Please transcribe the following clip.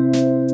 Música